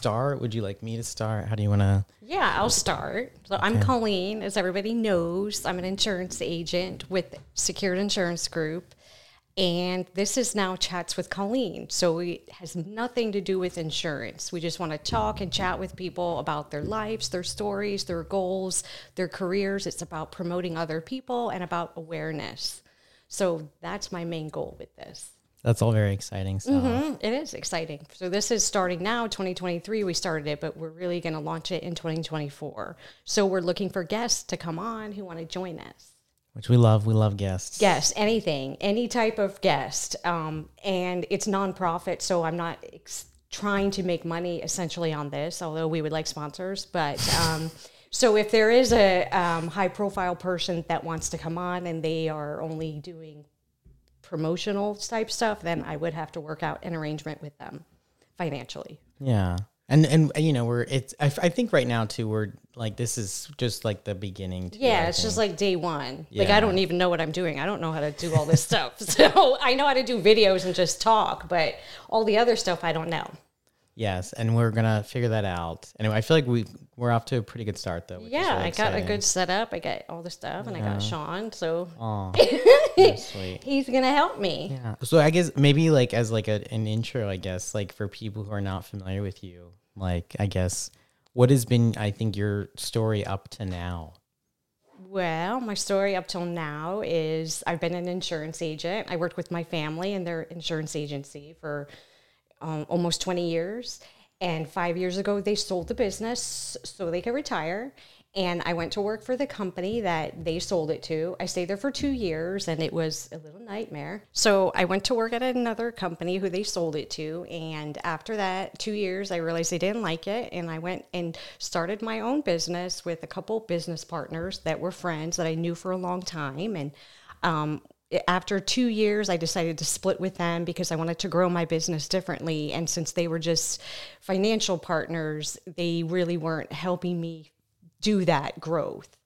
start? Would you like me to start? How do you want to? Yeah, I'll start. So I'm Colleen, as everybody knows. I'm an insurance agent with Secured Insurance Group. And this is now Chats with Colleen. So it has nothing to do with insurance. We just want to talk and chat with people about their lives, their stories, their goals, their careers. It's about promoting other people and about awareness. So that's my main goal with this. That's all very exciting stuff. Mm, It is exciting. So this is starting now, 2023. We started it, but we're really going to launch it in 2024. So we're looking for guests to come on who want to join us. Which we love. We love guests. Guests, anything, any type of guest. Um, and it's nonprofit, so I'm not ex- trying to make money essentially on this, although we would like sponsors. But um, so if there is a um, high profile person that wants to come on and they are only doing promotional type stuff, then I would have to work out an arrangement with them financially. Yeah. And and uh, you know we're it's I, I think right now too we're like this is just like the beginning. Too, Yeah, I it's just like day one. Like I don't even know what I'm doing. I don't know how to do all this stuff. So I know how to do videos and just talk, but all the other stuff I don't know. Yes, and we're gonna figure that out. Anyway, I feel like we we're off to a pretty good start though. Yeah, really I got a good setup. I got all the stuff, and I got Sean, so sweet. he's gonna help me. Yeah. So I guess maybe like as like a, an intro, I guess like for people who are not familiar with you, like I guess what has been I think your story up to now. Well, my story up till now is I've been an insurance agent. I worked with my family and their insurance agency for um, almost 20 years. And five years ago, they sold the business so they could retire. And I went to work for the company that they sold it to. I stayed there for two years and it was a little nightmare. So I went to work at another company who they sold it to. And after that, two years, I realized I didn't like it. And I went and started my own business with a couple business partners that were friends that I knew for a long time. And um, after two years, I decided to split with them because I wanted to grow my business differently. And since they were just financial partners, they really weren't helping me do that growth.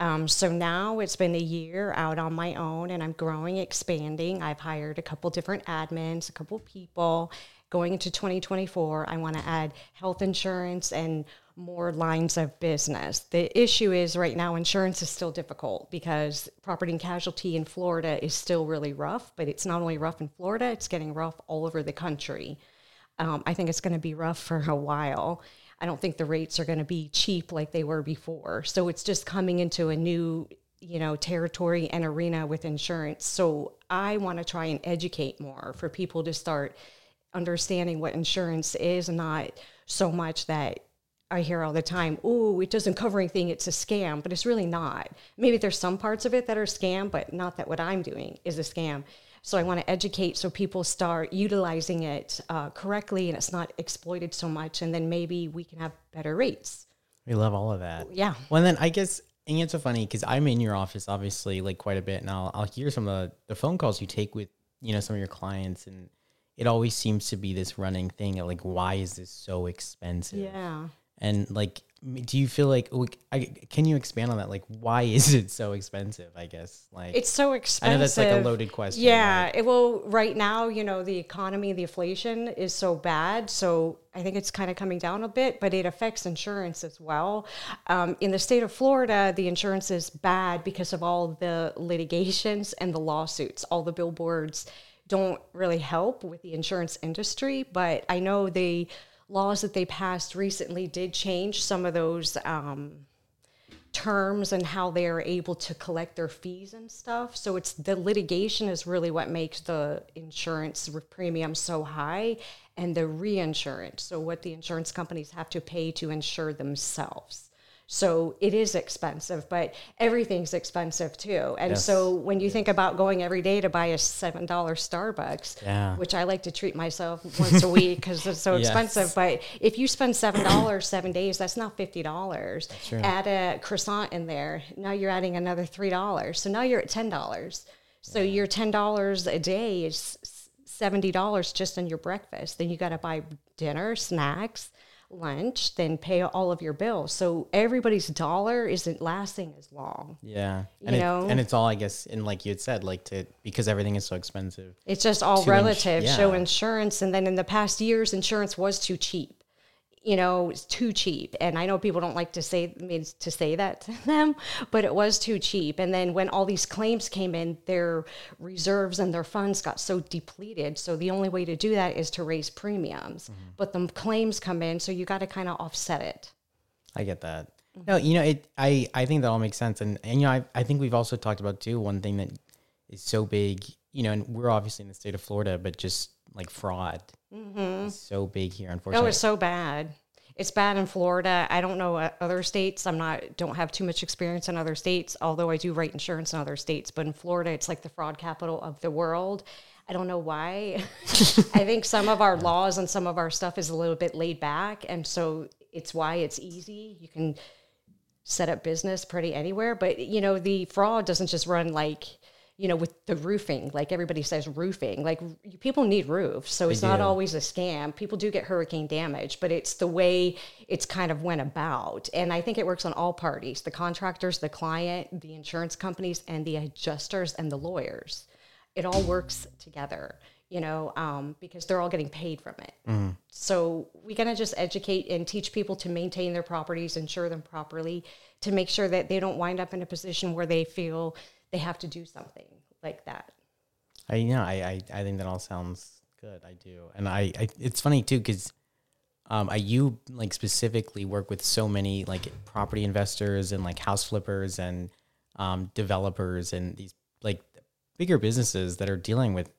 Um, so now it's been a year out on my own and I'm growing, expanding. I've hired a couple different admins, a couple people. Going into 2024, I want to add health insurance and more lines of business. The issue is right now, insurance is still difficult because property and casualty in Florida is still really rough, but it's not only rough in Florida, it's getting rough all over the country. Um, I think it's going to be rough for a while. I don't think the rates are going to be cheap like they were before. So it's just coming into a new, you know, territory and arena with insurance. So I want to try and educate more for people to start understanding what insurance is, not so much that I hear all the time, oh, it doesn't cover anything, it's a scam, but it's really not. Maybe there's some parts of it that are scam, but not that what I'm doing is a scam. So I want to educate so people start utilizing it uh, correctly and it's not exploited so much, and then maybe we can have better rates. We love all of that. Yeah. Well, and then I guess and it's so funny because I'm in your office obviously like quite a bit, and I'll I'll hear some of the, the phone calls you take with you know some of your clients, and it always seems to be this running thing of like why is this so expensive? Yeah. And like, do you feel like I, can you expand on that? Like, why is it so expensive? I guess like It's so expensive I know that's like a loaded question. Yeah. like- it- well, right now, you know, the economy, the inflation is so bad. So I think it's kind of coming down a bit, but it affects insurance as well. Um, in the state of Florida, the insurance is bad because of all the litigations and the lawsuits. All the billboards don't really help with the insurance industry, but I know the laws that they passed recently did change some of those. Um, terms and how they are able to collect their fees and stuff. So it's the litigation is really what makes the insurance re- premium so high and the reinsurance. So what the insurance companies have to pay to insure themselves. So it is expensive, but everything's expensive too. And Yes. so when you think about going every day to buy a $7 Starbucks, Yeah. which I like to treat myself once a week because it's so Yes. expensive. But if you spend seven dollars seven days, that's not fifty dollars. true. Add a croissant in there. Now you're adding another three dollars. So now you're at ten dollars. So your ten dollars a day is seventy dollars just on your breakfast. Then you got to buy dinner, snacks, lunch, then pay all of your bills. So everybody's dollar isn't lasting as long. Yeah, and You it, know? and it's all I guess, and like you had said, like to because everything is so expensive. It's just all To ins- relative. So insurance, and then in the past years, insurance was too cheap. You know, it's too cheap. And I know people don't like to say means to say that to them, but it was too cheap. And then when all these claims came in, their reserves and their funds got so depleted. So the only way to do that is to raise premiums. Mm-hmm. But the claims come in, so you got to kind of offset it. I get that. Mm-hmm. No, you know, it. I I think that all makes sense, and and you know, I I think we've also talked about too one thing that is so big, you know, and we're obviously in the state of Florida, but just like fraud is so big here, Oh, unfortunately. it's so bad. It's bad in Florida. I don't know uh, other states. I'm not don't have too much experience in other states, although I do write insurance in other states. But in Florida, it's like the fraud capital of the world. I don't know why. I think some of our laws and some of our stuff is a little bit laid back, and so it's why it's easy. You can set up business pretty anywhere, but you know the fraud doesn't just run like you know with the roofing like everybody says roofing like people need roofs so it's not always a scam. People do get hurricane damage but it's the way it's kind of went about. And i think it works on all parties the contractors the client the insurance companies and the adjusters and the lawyers. It all works together you know um, because they're all getting paid from it. So we gotta just educate and teach people to maintain their properties insure them properly to make sure that they don't wind up in a position where they feel they have to do something like that. I you know I, I I think that all sounds good. I do, and I, I it's funny too because um I you like specifically work with so many like property investors and like house flippers and um developers and these like bigger businesses that are dealing with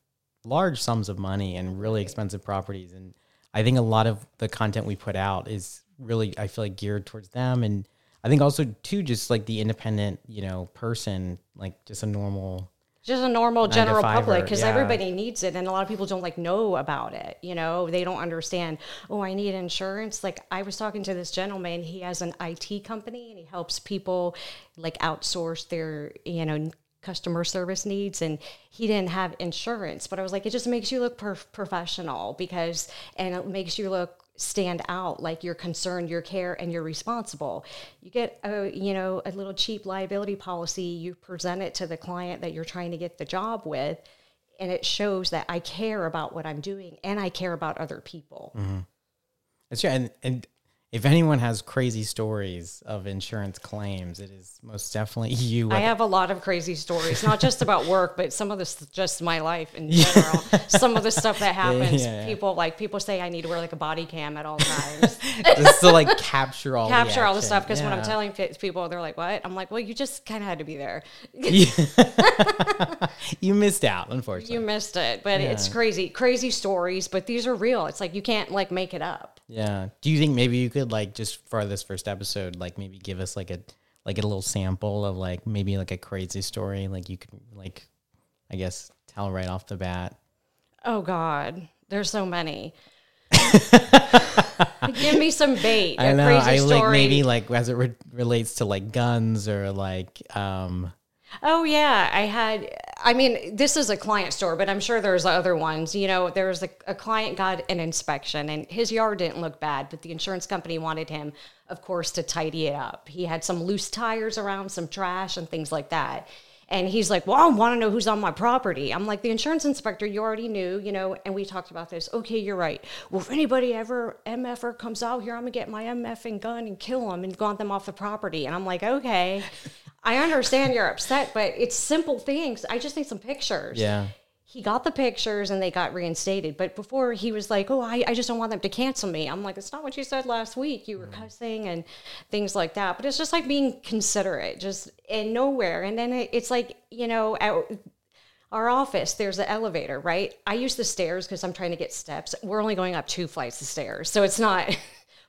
large sums of money and really expensive properties. And I think a lot of the content we put out is really I feel like geared towards them and I think also too just like the independent you know person like just a normal just a normal general public because yeah. everybody needs it and a lot of people don't like know about it you know they don't understand oh i need insurance like i was talking to this gentleman he has an it company and he helps people like outsource their you know customer service needs and he didn't have insurance but i was like it just makes you look per- professional because and it makes you look stand out like you're concerned you care and you're responsible you get a you know a little cheap liability policy you present it to the client that you're trying to get the job with and it shows that i care about what i'm doing and i care about other people mm-hmm. That's true. And, and if anyone has crazy stories of insurance claims, it is most definitely you. I have a lot of crazy stories, not just about work, but some of this just my life in general. some of the stuff that happens, yeah, yeah. people like people say I need to wear like a body cam at all times, just to like capture all capture all the stuff. Because when I'm telling people, they're like, "What?" I'm like, "Well, you just kind of had to be there. you missed out, unfortunately. You missed it." But it's crazy, crazy stories. But these are real. It's like you can't like make it up. Yeah. Do you think maybe you could like just for this first episode, like maybe give us like a like a little sample of like maybe like a crazy story, like you could like, I guess tell right off the bat. Oh God, there's so many. Give me some bait. I a know. crazy I story. like maybe like as it re- relates to like guns or like um Oh yeah, I had. I mean, this is a client store, but I'm sure there's other ones. You know, there was a, a client got an inspection, and his yard didn't look bad, but the insurance company wanted him, of course, to tidy it up. He had some loose tires around, some trash, and things like that. And he's like, "Well, I want to know who's on my property." I'm like, "The insurance inspector, you already knew, you know." And we talked about this. Okay, you're right. Well, if anybody ever MFer comes out here, I'm gonna get my MF and gun and kill them and want them off the property. And I'm like, "Okay." I understand you're upset, but it's simple things. I just need some pictures. yeah. He got the pictures and they got reinstated. But before he was like, Oh, I, I just don't want them to cancel me. I'm like, It's not what you said last week. You were mm. cussing and things like that. But it's just like being considerate, just in nowhere. And then it, it's like, you know, at our office, there's an elevator, right? I use the stairs because I'm trying to get steps. We're only going up two flights of stairs. So it's not.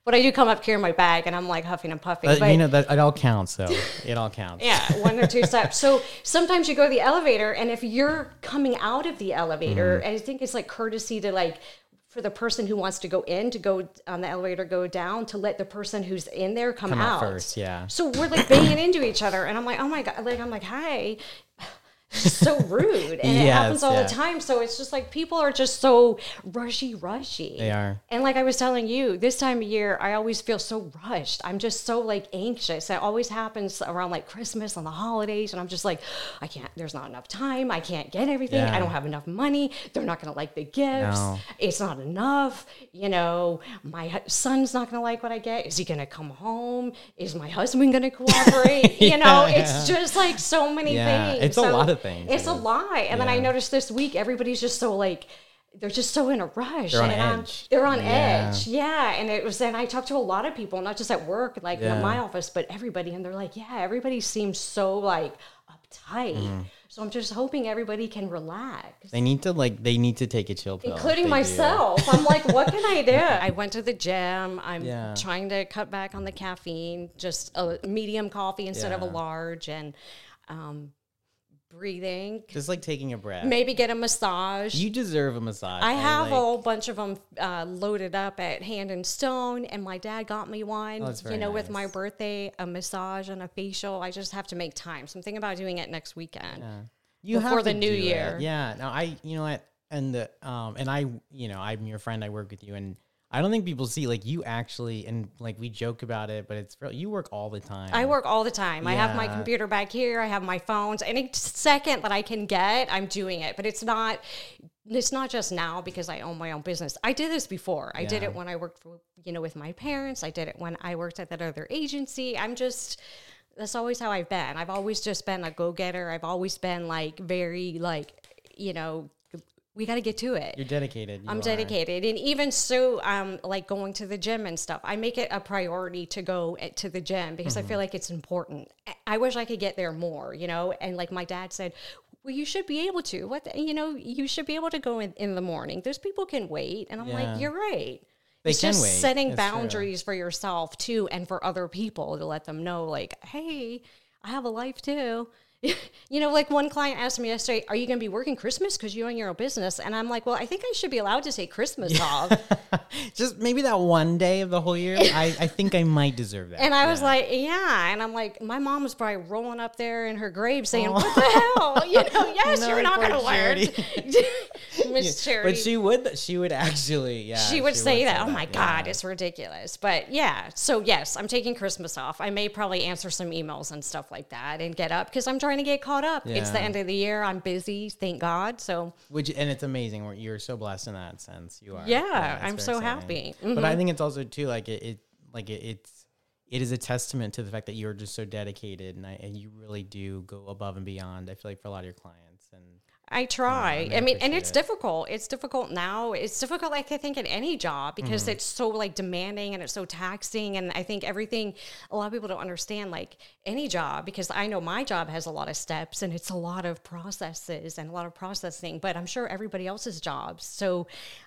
But I do come up here in my bag and I'm like huffing and puffing. But, but you know that it all counts though. It all counts. yeah, one or two steps. So sometimes you go to the elevator, and if you're coming out of the elevator, Mm-hmm. I think it's like courtesy to like for the person who wants to go in to go on the elevator, go down to let the person who's in there come, Come out out first, yeah. So we're like banging into each other, and I'm like, oh my god, like I'm like, hi. So rude and it happens all yeah. the time. So it's just like people are just so rushy rushy. They are. and like i was telling you this time of year i always feel so rushed. I'm just so like anxious. It always happens around like christmas and the holidays and i'm just like i can't there's not enough time. I can't get everything. Yeah. i don't have enough money. They're not going to like the gifts. No. it's not enough. You know my son's not going to like what i get. Is he going to come home? Is my husband going to cooperate? You know it's just like so many Yeah, things. It's a lot of things, it's it a lie. lot and then i noticed this week everybody's just so like they're just so in a rush They're on and I'm- edge. they're on Yeah. edge yeah and it was and i talked to a lot of people not just at work like Yeah. in my office but everybody and they're like yeah everybody seems so like uptight Mm-hmm. so i'm just hoping everybody can relax They need to like they need to take a chill pill. including myself. I'm like, what can I do? I went to the gym. I'm Yeah. trying to cut back on the caffeine, just a medium coffee instead of a large, and um, breathing. Just like taking a breath. Maybe get a massage. You deserve a massage. I have like, a whole bunch of them uh, loaded up at Hand and Stone, and my dad got me one. Oh, you know, with my birthday, a massage and a facial. I just have to make time. So I'm thinking about doing it next weekend. Yeah. you before have the new do it. year. Yeah. No, I you know what and the um and I you know I'm your friend. I work with you and. I don't think people see like you actually and like we joke about it, but it's real. You work all the time. I work all the time. I have my computer back here. I have my phones. Any second that I can get, I'm doing it. But it's not. It's not just now because I own my own business. I did this before. I did it when I worked for you know with my parents. I did it when I worked at that other agency. I'm just. That's always how I've been. I've always just been a go getter. I've always been like very like you know. We got to get to it. You're dedicated. You I'm are. dedicated, and even so, um, like going to the gym and stuff. I make it a priority to go at- to the gym because I Mm-hmm. feel like it's important. I- I wish I could get there more, you know. And like my dad said, well, you should be able to. What the, you know, you should be able to go in, in the morning. Those people can wait, and I'm Yeah. like, you're right. They it's can just wait. setting That's true. boundaries for yourself too, and for other people to let them know, like, hey, I have a life too. you know, like one client asked me yesterday, "Are you going to be working Christmas because you own your own business?" And I'm like, "Well, I think I should be allowed to take Christmas off." Just maybe that one day of the whole year. I, I think I might deserve that. And I was Yeah. like, "Yeah." And I'm like, "My mom was probably rolling up there in her grave saying, oh. "What the hell?" You know, yes, No, you're not going to work, Miss Charity. But she would. She would actually. Yeah. she would say that. Oh my yeah. God, it's ridiculous. But yeah, so yes, I'm taking Christmas off. I may probably answer some emails and stuff like that and get up because I'm trying to get caught up. It's the end of the year. I'm busy, thank God. So Which and it's amazing. You're so blessed in that sense. You are. Yeah, it's I'm so exciting. happy. Mm-hmm. But I think it's also too like it. it like it, it's. It is a testament to the fact that you're just so dedicated, and, I, and you really do go above and beyond. I feel like for a lot of your clients, I try. I I mean, and it's it. difficult. It's difficult now. It's difficult, like I think, in any job because Mm-hmm. it's so like demanding and it's so taxing. And I think everything. A lot of people don't understand like any job because I know my job has a lot of steps and it's a lot of processes and a lot of processing. But I'm sure everybody else's jobs. So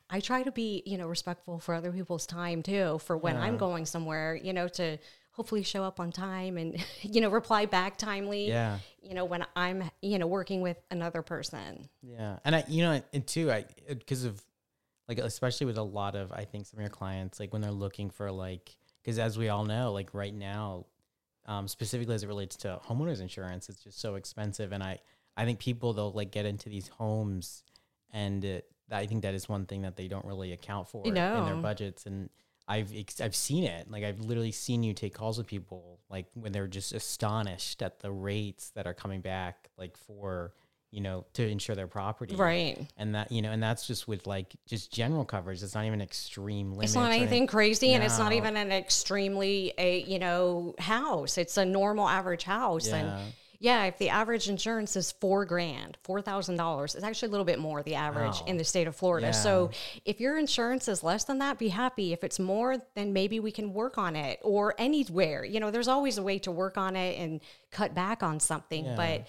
I try to be, you know, respectful for other people's time too. For when I'm going somewhere, you know, to hopefully show up on time and you know reply back timely yeah, you know when i'm you know working with another person. Yeah, and I, you know, and too, I because of like especially with a lot of I think some of your clients like when they're looking for like because as we all know, like right now, um, specifically as it relates to homeowners insurance, it's just so expensive, and I I think people they'll like get into these homes, and it, I think that is one thing that they don't really account for in their budgets. And. I've ex- I've seen it. Like I've literally seen you take calls with people like when they're just astonished at the rates that are coming back like for you know to insure their property. Right. And that you know and that's just with like just general coverage. It's not even extreme limits it's not anything crazy and it's not even an extremely a you know house. It's a normal average house Yeah. and yeah if the average insurance is four grand four thousand dollars it's actually a little bit more the average Wow. in the state of florida Yeah. so if your insurance is less than that be happy if it's more then maybe we can work on it or anywhere you know there's always a way to work on it and cut back on something Yeah. but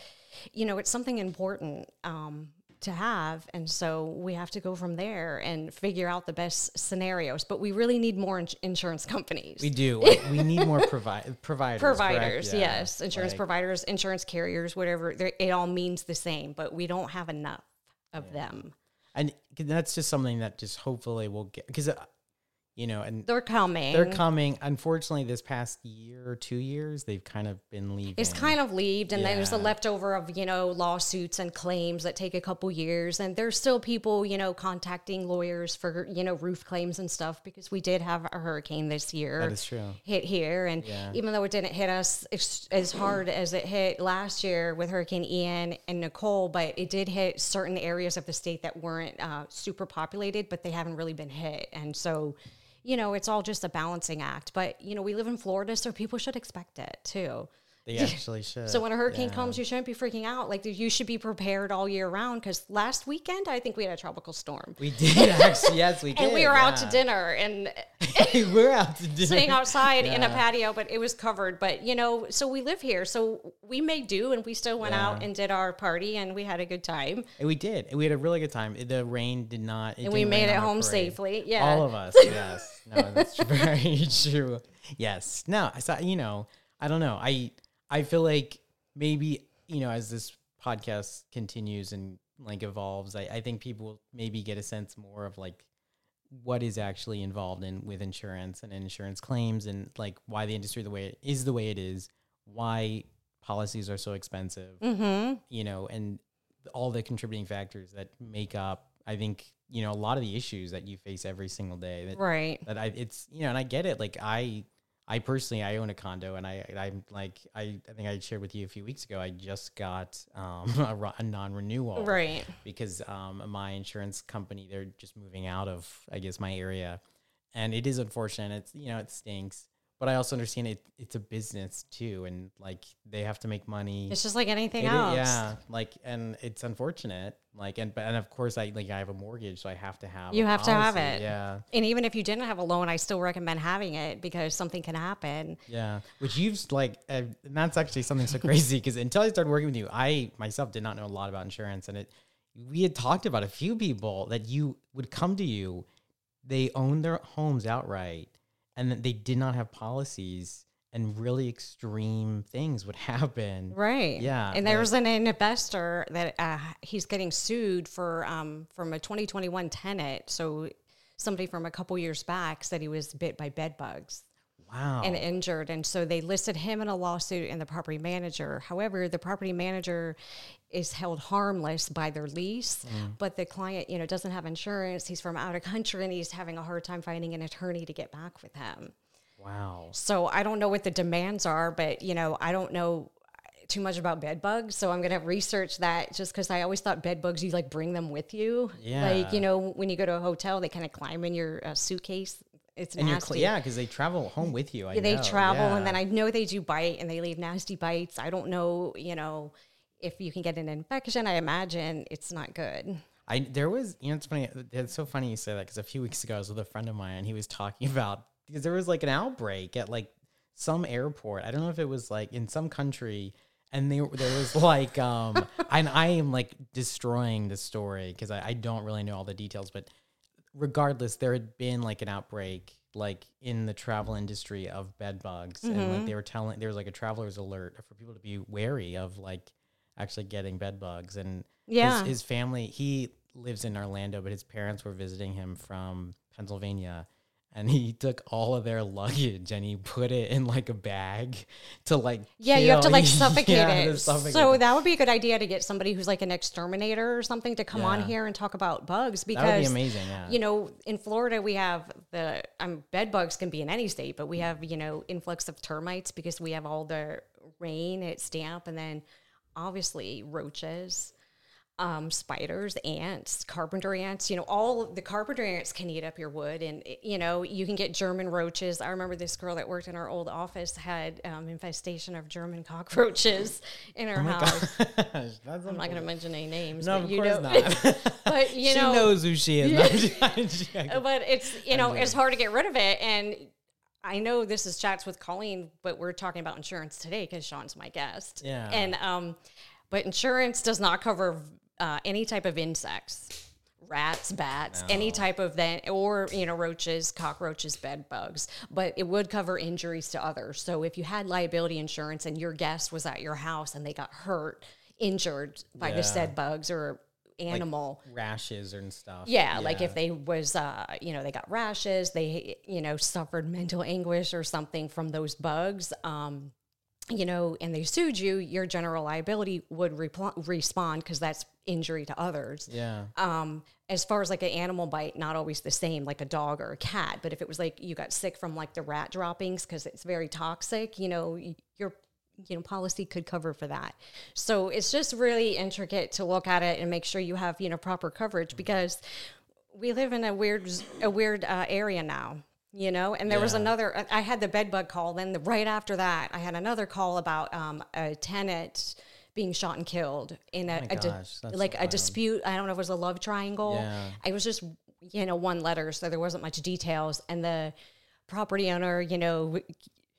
you know it's something important um, to have and so we have to go from there and figure out the best scenarios. But we really need more ins- insurance companies. We do. We need more provi- providers providers Yeah. yes. Insurance Like, providers. insurance carriers whatever they're- it all means the same but we don't have enough of them. And that's just something that just hopefully will get because uh, you know, and They're coming. they're coming. Unfortunately, this past year or two years, they've kind of been leaving. It's kind of leaved, and then there's the leftover of you know lawsuits and claims that take a couple years, and there's still people you know contacting lawyers for you know roof claims and stuff because we did have a hurricane this year. that is true. hit here and Yeah. even though it didn't hit us as, as hard as it hit last year with hurricane ian and nicole but it did hit certain areas of the state that weren't uh, super populated but they haven't really been hit and so you know it's all just a balancing act but you know we live in florida so people should expect it too They actually should. so when a hurricane Yeah. comes, you shouldn't be freaking out. Like you should be prepared all year round. Because last weekend, I think we had a tropical storm, we did actually. Yes, we did. and we were out to dinner, and we're out to dinner. sitting outside in a patio, but it was covered. But you know, so we live here, so we made do, and we still went out and did our party, and we had a good time, And we did. We had a really good time. The rain did not. It and we made it home parade. safely. Yeah, All of us. Yes. No, that's very true. Yes. No, I saw. You know, I don't know. I I feel like maybe you know as this podcast continues and like evolves, I, I think people maybe get a sense more of like what is actually involved in with insurance and insurance claims and like why the industry the way it is the way it is, why policies are so expensive, mm-hmm. you know, and all the contributing factors that make up, I think, you know, a lot of the issues that you face every single day. That, right. that I, it's, you know, and I get it. Like I, I personally, I own a condo, and I, I'm like, I, I think I shared with you a few weeks ago. I just got um, a, a non-renewal, Right. Because um, my insurance company, they're just moving out of, I guess, my area, and it is unfortunate. It's, you know, it stinks. But I also understand it. It's a business too, and like they have to make money. It's just like anything It else. yeah, like, and it's unfortunate. Like, and but and of course, I like I have a mortgage, so I have to have. You have to have it. Yeah, And even if you didn't have a loan, I still recommend having it because something can happen. yeah. Which you've like, uh, and that's actually something so crazy because until I started working with you, I myself did not know a lot about insurance, and it. We had talked about a few people that you would come to you, they own their homes outright, and that they did not have policies, and really extreme things would happen. Right. Yeah, And there like- was an investor that uh, he's getting sued for um, from a 2021 tenant. So somebody from a couple years back said he was bit by bed bugs Wow. and injured. And so they listed him in a lawsuit and the property manager. However, the property manager is held harmless by their lease, but the client, you know, doesn't have insurance. He's from out of country and he's having a hard time finding an attorney to get back with him. wow. So I don't know what the demands are, but you know, I don't know too much about bed bugs. So I'm gonna research that just because I always thought bed bugs you like bring them with you. Yeah. Like you know, when you go to a hotel, they kind of climb in your uh, suitcase. It's And nasty. yeah, because they travel home with you. I Yeah, they know, travel and then. I know they do bite and they leave nasty bites. I don't know, you know, if you can get an infection. I imagine it's not good. I there was you know it's funny it's so funny you say that because a few weeks ago I was with a friend of mine and he was talking about because there was like an outbreak at like some airport I don't know if it was like in some country and they, there was like um and I am like destroying the story because I, I don't really know all the details but regardless there had been like an outbreak like in the travel industry of bed bugs and Mm-hmm. like they were telling there was like a traveler's alert for people to be wary of like actually getting bed bugs and Yeah. his, his family he lives in orlando but his parents were visiting him from pennsylvania and he took all of their luggage and he put it in like a bag to like Yeah, you have to like suffocate Yeah, it. suffocate so it. that would be a good idea to get somebody who's like an exterminator or something to come on here and talk about bugs because that would be amazing yeah. you know, in Florida, we have the um, bed bugs can be in any state, but we have you know influx of termites because we have all the rain, it's damp, and then obviously roaches, um, spiders, ants, carpenter ants. You know, all the carpenter ants can eat up your wood, and you know you can get German roaches. I remember this girl that worked in our old office had um, infestation of German cockroaches in her house. That's I'm not going to mention any names, no but of you course know, not. But you she know, knows who she is. But it's you know it's hard to get rid of it. And i know this is chats with colleen but we're talking about insurance today because sean's my guest. Yeah. and um but insurance does not cover uh, any type of insects rats bats any type of that or you know roaches cockroaches bed bugs but it would cover injuries to others so if you had liability insurance and your guest was at your house and they got hurt injured by Yeah. the said bugs or animal. rashes and stuff. yeah, like if they was, uh, you know, they got rashes, they, you know, suffered mental anguish or something from those bugs. Um, you know, and they sued you, your general liability would repl- respond because that's injury to others. yeah, Um, as far as like an animal bite, not always the same, like a dog or a cat. But if it was like you got sick from like the rat droppings because it's very toxic, you know, your you know policy could cover for that. So it's just really intricate to look at it and make sure you have you know proper coverage because we live in a weird a weird uh, area now. You know, and there was another. I had the bed bug call. Then the, right after that, I had another call about um, a tenant being shot and killed in a, Oh a gosh, that's like so a dispute. I don't know if it was a love triangle. Yeah. I was just you know one letter, so there wasn't much details. And the property owner, you know,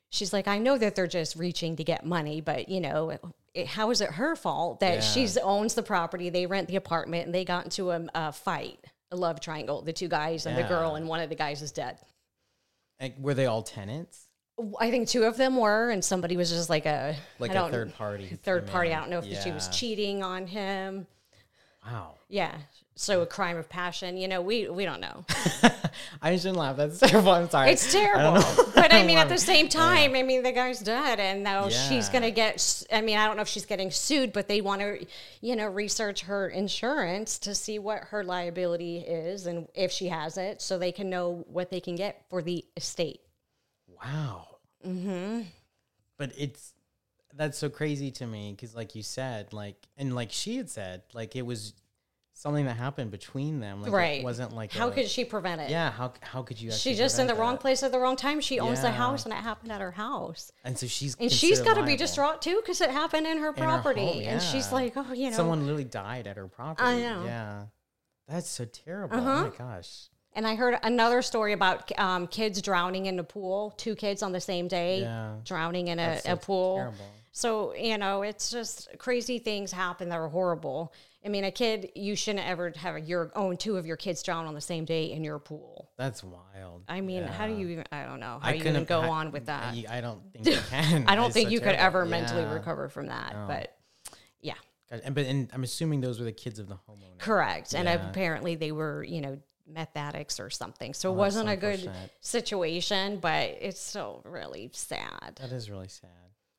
she's like, I know that they're just reaching to get money, but you know. It, how is it her fault that Yeah. she's owns the property? They rent the apartment, and they got into a, a fight, a love triangle. The two guys and the girl, and one of the guys is dead. Like, were they all tenants? I think two of them were, and somebody was just like a Like a third party. Third party. I don't know if she was cheating on him. Wow. Yeah. So a crime of passion. You know, we we don't know. I shouldn't laugh. That's terrible. I'm sorry. It's I don't terrible. know. But I mean, at the same time, I mean, the guy's dead, and now she's gonna get. I mean, I don't know if she's getting sued, but they want to, you know, research her insurance to see what her liability is and if she has it, so they can know what they can get for the estate. Wow. Mm-hmm. But it's that's so crazy to me because, like you said, like and like she had said, like it was something that happened between them. Like, right? It wasn't like how a- could she prevent it? Yeah. How how could you? She's actually just in the prevent wrong place at the wrong time. She owns the house, and it happened at her house. And so she's And she's got to be distraught too because it happened in her In her property. home, And she's like, oh, you know. Someone literally died at her property. I know. Yeah. That's so terrible. Uh-huh. Oh my gosh. and I heard another story about um, kids drowning in a pool, two kids on the same day Yeah. drowning in a, so a pool. terrible. So, you know, it's just crazy things happen that are horrible. I mean, a kid, you shouldn't ever have your own two of your kids drown on the same day in your pool. That's wild. I mean, how do you even, I don't know, how I you even go I- on with that. I, don't think you can. I don't It's think you could terrible. ever mentally recover from that. But yeah. And, but and I'm assuming those were the kids of the homeowner. Correct. And apparently they were, you know, meth addicts or something. So it Oh, that's wasn't a good situation, but it's still really sad. That is really sad.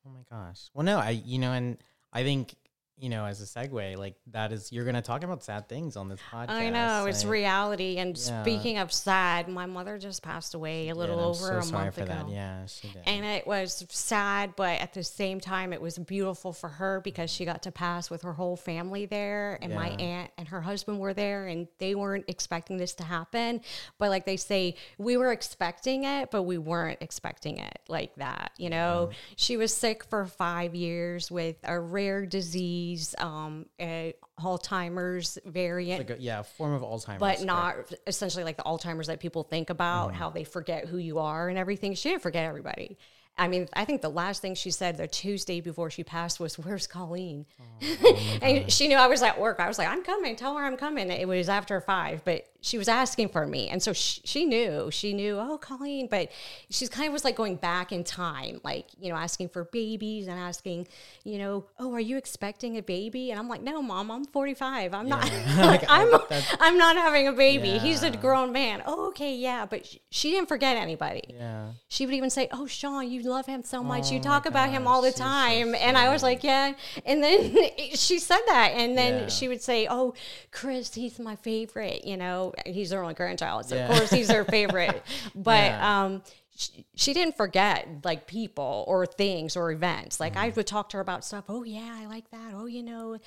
Oh my gosh. Well, no, I you know, and I think you know, as a segue, like that is you're gonna talk about sad things on this podcast. I know it's I- reality. And Yeah. speaking of sad, my mother just passed away a little over so a month ago. that. Yeah, she did. And it was sad, but at the same time, it was beautiful for her because she got to pass with her whole family there. And my aunt and her husband were there, and they weren't expecting this to happen. But like they say, we were expecting it, but we weren't expecting it like that. You know, she was sick for five years with a rare disease, um, a Alzheimer's variant like a, yeah, form of Alzheimer's, but not essentially like the Alzheimer's that people think about, Mm. how they forget who you are and everything. She didn't forget everybody. I mean, I think the last thing she said the Tuesday before she passed was, "Where's Colleen?" Oh, and she knew I was at work. I was like, "I'm coming. Tell her I'm coming." It was after five, but she was asking for me, and so she, she knew. She knew, oh, Colleen. But she's kind of was like going back in time, like you know, asking for babies and asking, you know, oh, are you expecting a baby? And I'm like, no, mom, I'm 45. I'm not. Like, I'm I'm not having a baby. He's a grown man. Oh, okay, yeah. But sh- she didn't forget anybody. Yeah. She would even say, "Oh, Sean, you love him so much. you Oh my talk about him all the gosh, she's so time." and I was like, "Yeah." And then she said that, and then Yeah. she would say, "Oh, Chris, he's my favorite. You know, he's her only grandchild, so Yeah. of course he's her favorite." But um, she, she didn't forget like people or things or events. Like Mm-hmm. I would talk to her about stuff. Oh yeah, I like that. Oh, you know.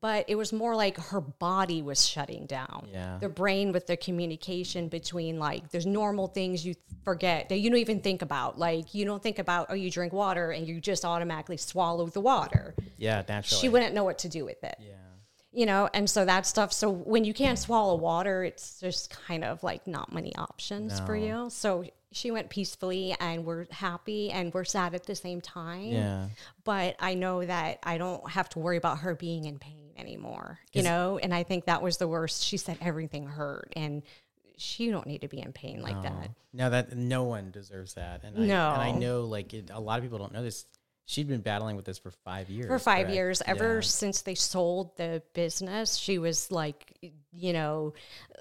But it was more like her body was shutting down Yeah. the brain with the communication between like there's normal things you forget that you don't even think about like you don't think about oh you drink water and you just automatically swallow the water Yeah, naturally. she wouldn't know what to do with it Yeah. you know and so that stuff so when you can't swallow water it's just kind of like not many options for you so she went peacefully and we're happy and we're sad at the same time Yeah. but I know that I don't have to worry about her being in pain anymore, you know? And I think that was the worst. She said everything hurt and she don't need to be in pain like that. No, that no one deserves that. And I, and I know like it, a lot of people don't know this. She'd been battling with this for five years. for five correct? years ever Yeah. since they sold the business she was like you know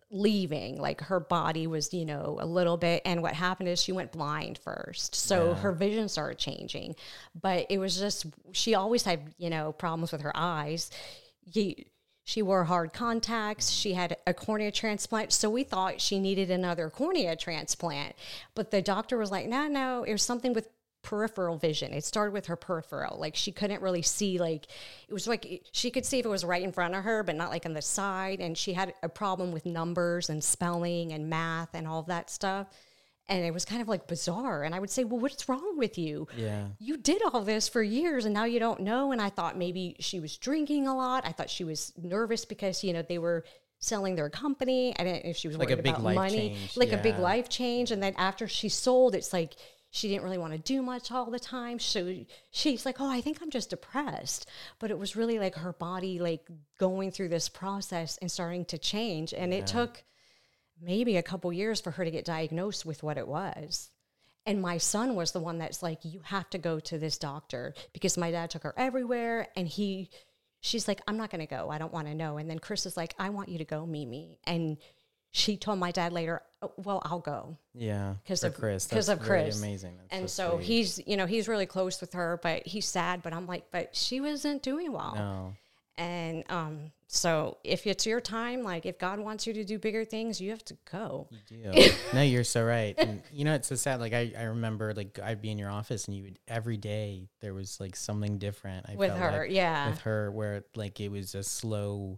leaving like her body was you know a little bit and what happened is she went blind first so Yeah. her vision started changing but it was just she always had you know problems with her eyes Ye- she wore hard contacts. She had a cornea transplant. So we thought she needed another cornea transplant. But the doctor was like, no, no, it was something with peripheral vision. It started with her peripheral. Like she couldn't really see, like, it was like she could see if it was right in front of her, but not like on the side. And she had a problem with numbers and spelling and math and all that stuff. And it was kind of like bizarre. And I would say, well, what's wrong with you? Yeah. you did all this for years and now you don't know and i thought maybe she was drinking a lot i thought she was nervous because you know they were selling their company i didn't know if she was Like a worried big about money change, like a big life change and then after she sold it's like she didn't really want to do much all the time so she's like oh i think i'm just depressed but it was really like her body like going through this process and starting to change and it took maybe a couple years for her to get diagnosed with what it was. And my son was the one that's like, you have to go to this doctor because my dad took her everywhere. And he, she's like, I'm not going to go. I don't want to know. And then Chris is like, I want you to go, Mimi. And she told my dad later, "Oh, well, I'll go. Yeah, because of- Chris, because of Chris. Amazing. That's and so, so, he's, you know, he's really close with her, but he's sad. But I'm like, but she wasn't doing well. No. And um, so if it's your time, like if God wants you to do bigger things, you have to go. You do. no, you're so right. And you know, it's so sad. Like I, I remember like I'd be in your office and you would every day there was like something different. I With felt her, like, yeah. With her where like it was a slow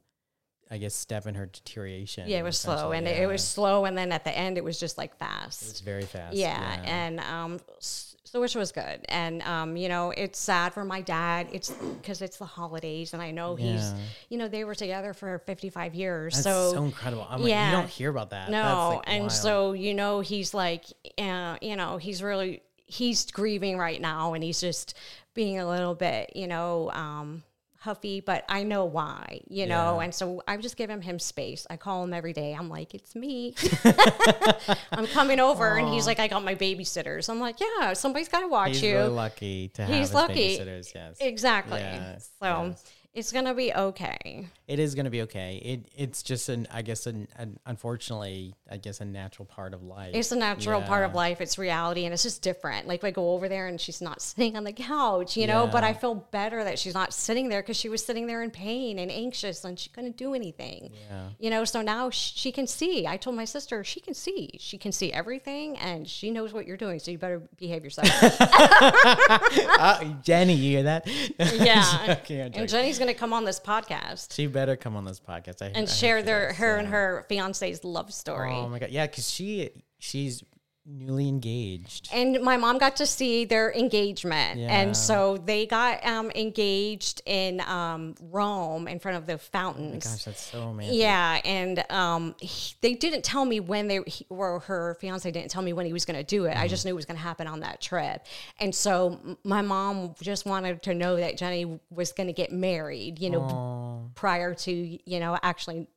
I guess step in her deterioration. Yeah, it was slow, and yeah. it, it was slow, and then at the end, it was just like fast. It was very fast. Yeah, and um, so which was good, and um, you know, it's sad for my dad. It's because it's the holidays, and I know he's, you know, they were together for fifty five years, That's so. so, incredible. I'm like, yeah. you don't hear about that. No, like, and wild. so you know he's like, uh, you know, he's really he's grieving right now, and he's just being a little bit, you know, um, huffy. But I know why, you know, Yeah. and so I just give him space. I call him every day. I'm like, it's me. I'm coming over, and he's like, I got my babysitters. I'm like, yeah, somebody's got to watch he's you. really lucky to have He's his lucky. babysitters. Yes, exactly. So yes. It's gonna be okay. it is going to be okay. It it's just an I guess an, an unfortunately I guess a natural part of life. It's a natural part of life. It's reality, and it's just different. Like I go over there, and she's not sitting on the couch, you know. But I feel better that she's not sitting there because she was sitting there in pain and anxious, and she couldn't do anything. Yeah. You know. So now she can see. I told my sister she can see. She can see everything, and she knows what you're doing. So you better behave yourself. uh, Jenny, you hear that? yeah. Okay, and joking. Jenny's gonna come on this podcast. She better come on this podcast. I, and I share their her and her fiance's love story. Oh my god, yeah, because she she's newly engaged. and my mom got to see their engagement Yeah. and so they got um, engaged in um, rome in front of the fountains Gosh, that's so amazing. yeah and um, he- they didn't tell me when they he, or her fiance didn't tell me when he was going to do it i just knew it was going to happen on that trip and so my mom just wanted to know that jenny was going to get married you know Oh, prior to you know actually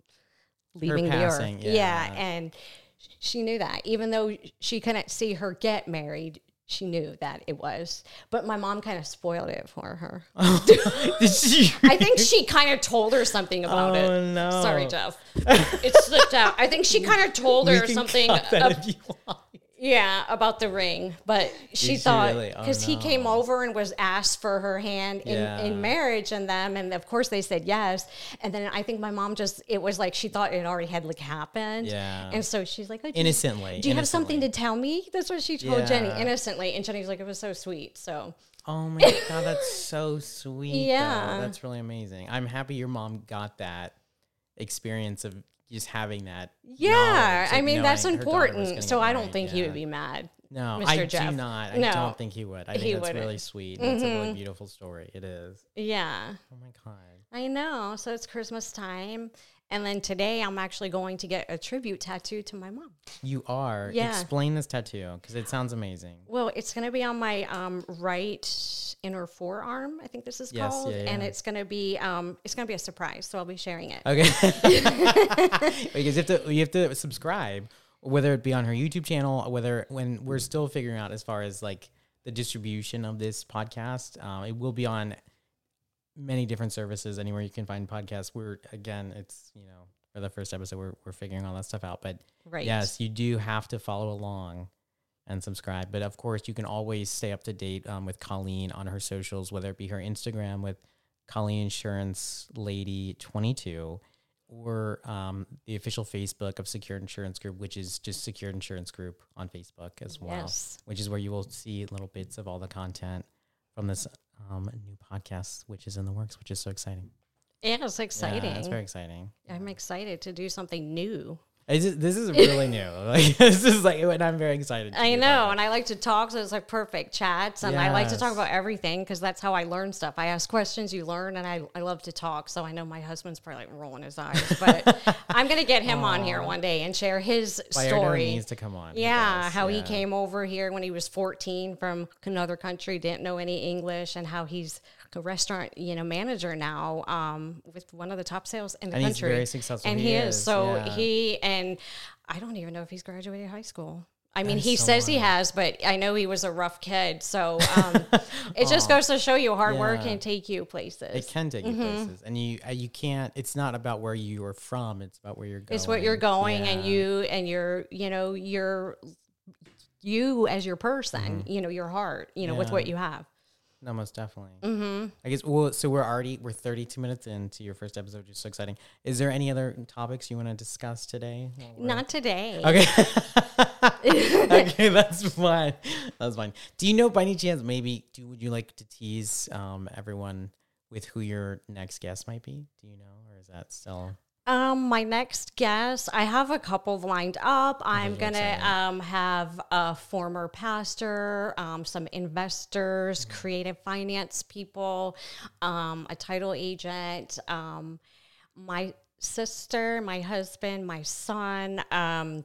leaving the passing, earth. yeah. Yeah, and she knew that even though she couldn't see her get married, she knew that it was. But my mom kind of spoiled it for her. I think she kind of told her something about Oh, it. no. Sorry, Jeff. It slipped out. I think she kind of told her something. ab- if you want. Yeah, about the ring, but she she thought really? Oh, because he came over and was asked for her hand in, Yeah. in marriage and them, and of course they said yes. And then I think my mom just it was like she thought it already had like happened. Yeah. And so she's like, oh, do you- Innocently, Do you have something to tell me? That's what she told Jenny innocently, and Jenny's like, it was so sweet. So Oh my god, that's so sweet. Yeah. Yeah, that's really amazing. I'm happy your mom got that experience of just having that. yeah, I mean that's knowing her daughter was important. So I don't think he would be mad. No, Mr. I Jeff. do not. I No, don't think he would. I think he that's wouldn't. Mm-hmm. really sweet. and It's a really beautiful story. It is. Yeah. Oh my god. I know. So it's Christmas time. And then today I'm actually going to get a tribute tattoo to my mom. You are. Yeah. Explain this tattoo because it sounds amazing. Well, it's going to be on my um, right inner forearm. I think this is Yes, called, yeah, and it's going to be um, it's going to be a surprise. So I'll be sharing it. Okay. because you have to you have to subscribe, whether it be on her YouTube channel, or whether when we're still figuring out as far as like the distribution of this podcast. Uh, it will be on many different services anywhere you can find podcasts. We're again, it's you know for the first episode we're we're figuring all that stuff out, but Right. yes, you do have to follow along and subscribe. But of course, you can always stay up to date um, with Colleen on her socials, whether it be her Instagram with Colleen Insurance Lady twenty two. Or um, the official Facebook of Secured Insurance Group, which is just Secured Insurance Group on Facebook as well Yes. which is where you will see little bits of all the content from this um, new podcast, which is in the works, which is so exciting. Yeah, it's exciting. Yeah, it's very exciting. I'm excited to do something new. Just- this is really new. Like this is like, and I'm very excited. to I know, and I like to talk, so it's like perfect chats, and I like to talk about everything because that's how I learn stuff. I ask questions, you learn, and I, I love to talk. So I know my husband's probably like rolling his eyes, but I'm gonna get him on here one day and share his story. needs to come on. Yeah, how he came over here when he was 14 from another country, didn't know any English, and how he's a restaurant, you know, manager now um, with one of the top sales in the And country. very successful. And He he, is. is, So yeah. he and I don't even know if he's graduated high school. I mean, he so says he has, but I know he was a rough kid. So um, it just goes to show you hard work can take you places. It can take you Mm-hmm. places, and you uh, you can't. It's not about where you are from. It's about where you're going. it's what you're going and you and your you know your you as your person you know your heart you know with Mm-hmm. What you have No, most definitely. Mm-hmm. I guess. Well, so we're already we're 32 minutes into your first episode, which is so exciting. Is there any other topics you want to discuss today? not today Okay. okay, that's fine. That's fine. Do you know by any chance maybe do would you like to tease um everyone with who your next guest might be? Do you know or is that still um my next guest i have a couple lined up i'm gonna um have a former pastor um some investors Mm-hmm. creative finance people um a title agent um my sister my husband my son um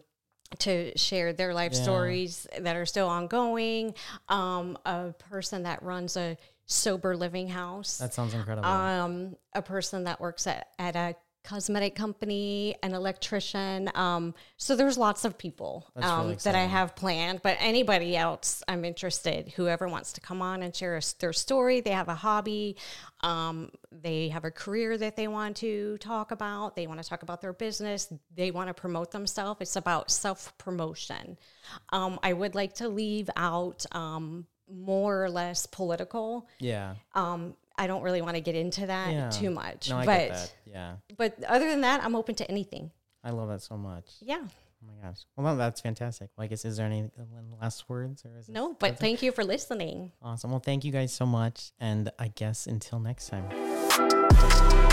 to share their life Yeah. stories that are still ongoing. Um, a person that runs a sober living house. that sounds incredible. um, a person that works at, at a cosmetic company, an electrician. Um, so there's lots of people um, really that I have planned. But anybody else, I'm interested. Whoever wants to come on and share their story, they have a hobby, um, they have a career that they want to talk about, they want to talk about their business, they want to promote themselves. It's about self promotion. Um, I would like to leave out um, more or less political. yeah. Um, I don't really want to get into that Yeah. too much. No, I but get that. Yeah. but other than that, I'm open to anything. I love that so much. Yeah. Oh my gosh. Well, that's fantastic. Well, I guess is there any uh, last words or is No, but thank you for listening. awesome? Well, thank you guys so much, and I guess until next time.